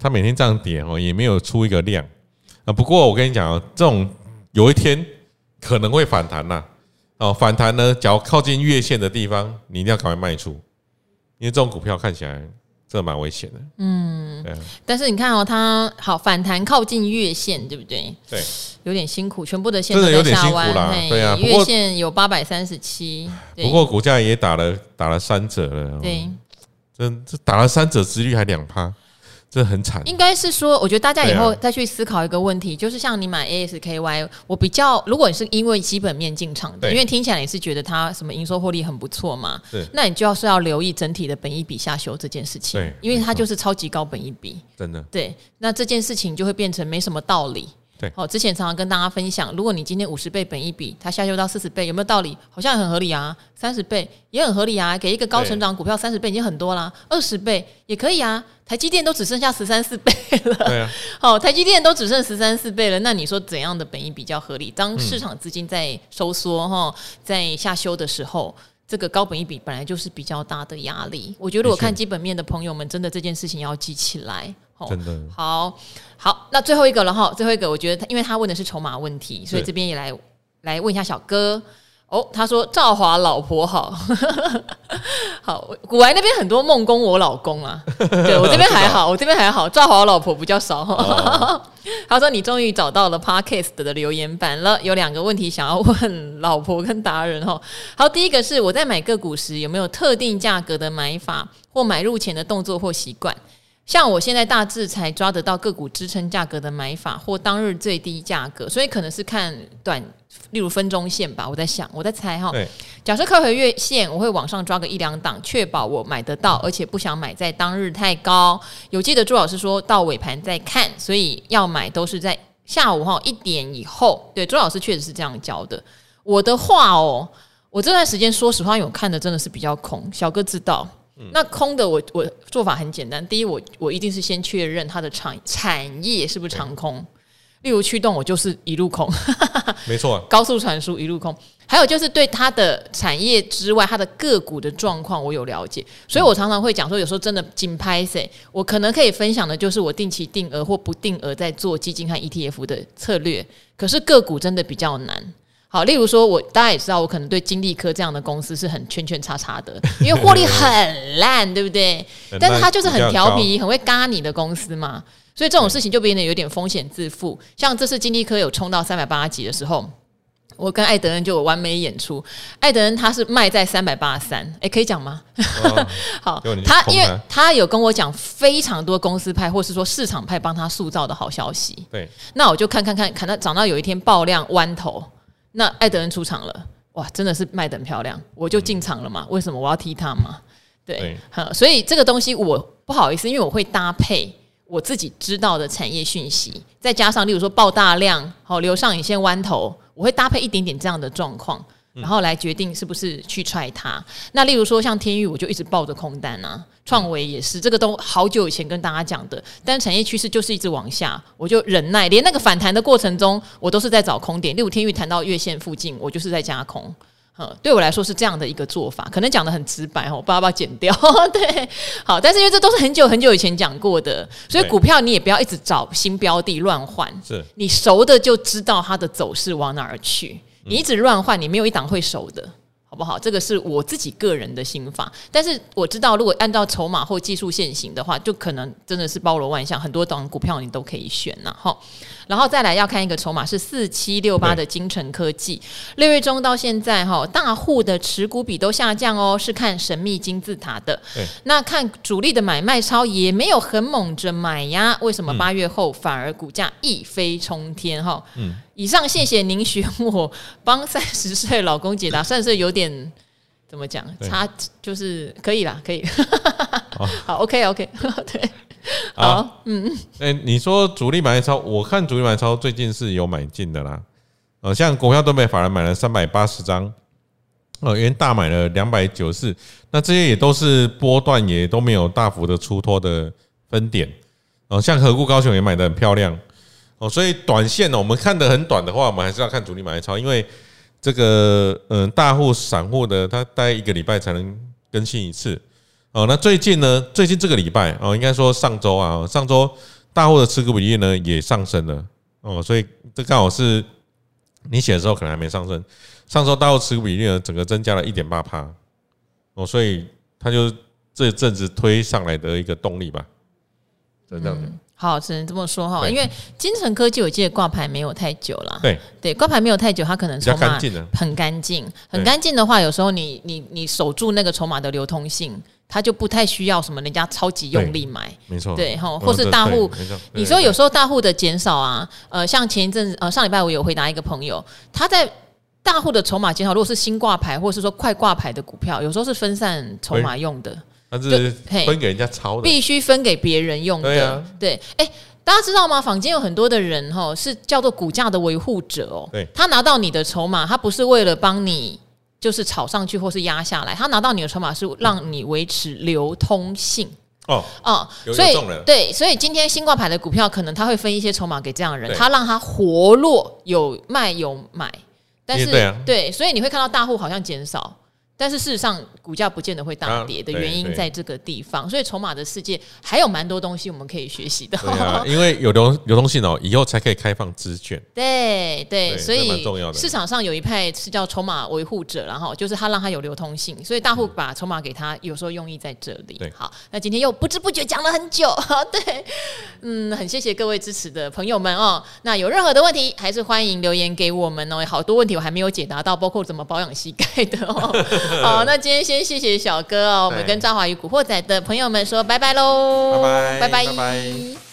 [SPEAKER 2] 他每天这样跌哦，也没有出一个量啊。不过我跟你讲哦，这种有一天可能会反弹呐。哦，反弹呢，只要靠近月线的地方，你一定要赶快卖出，因为这种股票看起来这蛮危险的。嗯，对。
[SPEAKER 1] 但是你看哦，它好反弹靠近月线，对不对？
[SPEAKER 2] 对，
[SPEAKER 1] 有点辛苦，全部的线都在下弯啦。
[SPEAKER 2] 对啊，
[SPEAKER 1] 月线有八百三十七。
[SPEAKER 2] 不过股价也打了打了三折了。
[SPEAKER 1] 对，
[SPEAKER 2] 这这打了三折，殖利率还两趴。这很惨，
[SPEAKER 1] 应该是说，我觉得大家以后再去思考一个问题，就是像你买 ASKY，我比较，如果你是因为基本面进场的，因为听起来你是觉得它什么营收获利很不错嘛，那你就要是要留意整体的本益比下修这件事情，因为它就是超级高本益比，
[SPEAKER 2] 真的，
[SPEAKER 1] 对，那这件事情就会变成没什么道理。
[SPEAKER 2] 对，
[SPEAKER 1] 好，之前常常跟大家分享，如果你今天五十倍本一比，它下修到四十倍，有没有道理？好像很合理啊。三十倍也很合理啊，给一个高成长股票三十倍已经很多啦。二十倍也可以啊。台积电都只剩下十三四倍了，对啊。好，台积电都只剩十三四倍了，那你说怎样的本益比较合理？当市场资金在收缩哈，在下修的时候，这个高本一比本来就是比较大的压力。我觉得我看基本面的朋友们，真的这件事情要记起来。
[SPEAKER 2] 真的
[SPEAKER 1] 好好，那最后一个了哈，最后一个，我觉得他，因为他问的是筹码问题，所以这边也来来问一下小哥哦。他说赵华老婆好，(laughs) 好，古玩那边很多梦工我老公啊，(laughs) 对我这边还好，我这边还好，赵华老婆比较少。哦、(laughs) 他说你终于找到了 Podcast 的留言板了，有两个问题想要问老婆跟达人哈。好，第一个是我在买个股时有没有特定价格的买法或买入前的动作或习惯？像我现在大致才抓得到个股支撑价格的买法或当日最低价格，所以可能是看短，例如分钟线吧。我在想，我在猜哈。假设靠回月线，我会往上抓个一两档，确保我买得到，而且不想买在当日太高。有记得朱老师说到尾盘再看，所以要买都是在下午哈一点以后。对，朱老师确实是这样教的。我的话哦，我这段时间说实话，有看的真的是比较空。小哥知道。那空的我我做法很简单，第一我我一定是先确认它的产产业是不是长空，例如驱动我就是一路空，(laughs)
[SPEAKER 2] 没错，
[SPEAKER 1] 高速传输一路空，还有就是对它的产业之外它的个股的状况我有了解，所以我常常会讲说，有时候真的紧拍谁，我可能可以分享的就是我定期定额或不定额在做基金和 ETF 的策略，可是个股真的比较难。好，例如说，我大家也知道，我可能对金利科这样的公司是很圈圈叉叉的，因为获利 (laughs) 很烂，对不对？但是它就是很调皮，很会嘎你的公司嘛，所以这种事情就变得有点风险自负。像这次金利科有冲到三百八十几的时候，我跟艾德恩就有完美演出。艾德恩他是卖在三百八十三，诶，可以讲吗？哦、(laughs) 好，他因为他有跟我讲非常多公司派或是说市场派帮他塑造的好消息。
[SPEAKER 2] 对，
[SPEAKER 1] 那我就看看看，看到涨到有一天爆量弯头。那艾德恩出场了，哇，真的是卖的很漂亮，我就进场了嘛。为什么我要踢他嘛？对，好，所以这个东西我不好意思，因为我会搭配我自己知道的产业讯息，再加上例如说爆大量，好留上影线弯头，我会搭配一点点这样的状况。然后来决定是不是去踹它。那例如说像天域，我就一直抱着空单啊。创维也是，这个都好久以前跟大家讲的。但产业趋势就是一直往下，我就忍耐，连那个反弹的过程中，我都是在找空点。例如天域谈到月线附近，我就是在加空。嗯，对我来说是这样的一个做法，可能讲的很直白哦，我不知道要不要剪掉。(laughs) 对，好，但是因为这都是很久很久以前讲过的，所以股票你也不要一直找新标的乱换。是，你熟的就知道它的走势往哪儿去。你一直乱换，你没有一档会熟的，好不好？这个是我自己个人的心法。但是我知道，如果按照筹码或技术限行的话，就可能真的是包罗万象，很多档股票你都可以选呐。哈，然后再来要看一个筹码是四七六八的精成科技，六月中到现在哈，大户的持股比都下降哦，是看神秘金字塔的。那看主力的买卖超也没有很猛着买呀，为什么八月后反而股价一飞冲天哈？嗯，以上谢谢您选我帮三十岁老公解答，(laughs) 算是有点。怎么讲？差就是可以啦，可以。好，(laughs) 好，OK，OK，(laughs) okay, 对，(laughs) 好，嗯嗯，
[SPEAKER 2] 哎、欸，你说主力买超，我看主力买超最近是有买进的啦。呃，像股票都被法人买了三百八十张，呃，元大买了两百九十四，那这些也都是波段，也都没有大幅的出脱的分点。哦，像合库高雄也买的很漂亮。哦，所以短线呢，我们看的很短的话，我们还是要看主力买超，因为。这个嗯，大户、散户的，他待一个礼拜才能更新一次哦。那最近呢？最近这个礼拜哦，应该说上周啊，上周大户的持股比例呢也上升了哦，所以这刚好是你写的时候可能还没上升。上周大户持股比例呢，整个增加了一点八趴哦，所以它就这阵子推上来的一个动力吧，就这样子。
[SPEAKER 1] 好，只能这么说哈，因为金城科技我记得挂牌没有太久了，
[SPEAKER 2] 对
[SPEAKER 1] 对，挂牌没有太久，它可能筹码很干净，很干净的话，有时候你你你守住那个筹码的流通性，它就不太需要什么人家超级用力买，
[SPEAKER 2] 没错，
[SPEAKER 1] 对哈，或是大户，你说有时候大户的减少啊，呃，像前一阵子呃上礼拜我有回答一个朋友，他在大户的筹码减少，如果是新挂牌或者是说快挂牌的股票，有时候是分散筹码用的。
[SPEAKER 2] 那是分给人家抄的，
[SPEAKER 1] 必须分给别人用的。对啊，对，哎，大家知道吗？坊间有很多的人哈，是叫做股价的维护者哦。对，他拿到你的筹码，他不是为了帮你就是炒上去或是压下来，他拿到你的筹码是让你维持流通性。哦哦，所以对，所以今天新挂牌的股票，可能他会分一些筹码给这样的人，他让他活络，有卖有买。但是对，所以你会看到大户好像减少。但是事实上，股价不见得会大跌的原因在这个地方，所以筹码的世界还有蛮多东西我们可以学习的。
[SPEAKER 2] 因为有流流动性哦，以后才可以开放资券。(laughs)
[SPEAKER 1] 对对，所以市场上有一派是叫筹码维护者，然后就是他让他有流通性，所以大户把筹码给他，有时候用意在这里。对，好，那今天又不知不觉讲了很久，(laughs) 对，嗯，很谢谢各位支持的朋友们哦。那有任何的问题，还是欢迎留言给我们哦。好多问题我还没有解答到，包括怎么保养膝盖的哦。(laughs) 好，那今天先谢谢小哥哦，我们跟赵华与古惑仔的朋友们说拜拜喽，拜拜，拜拜。拜拜。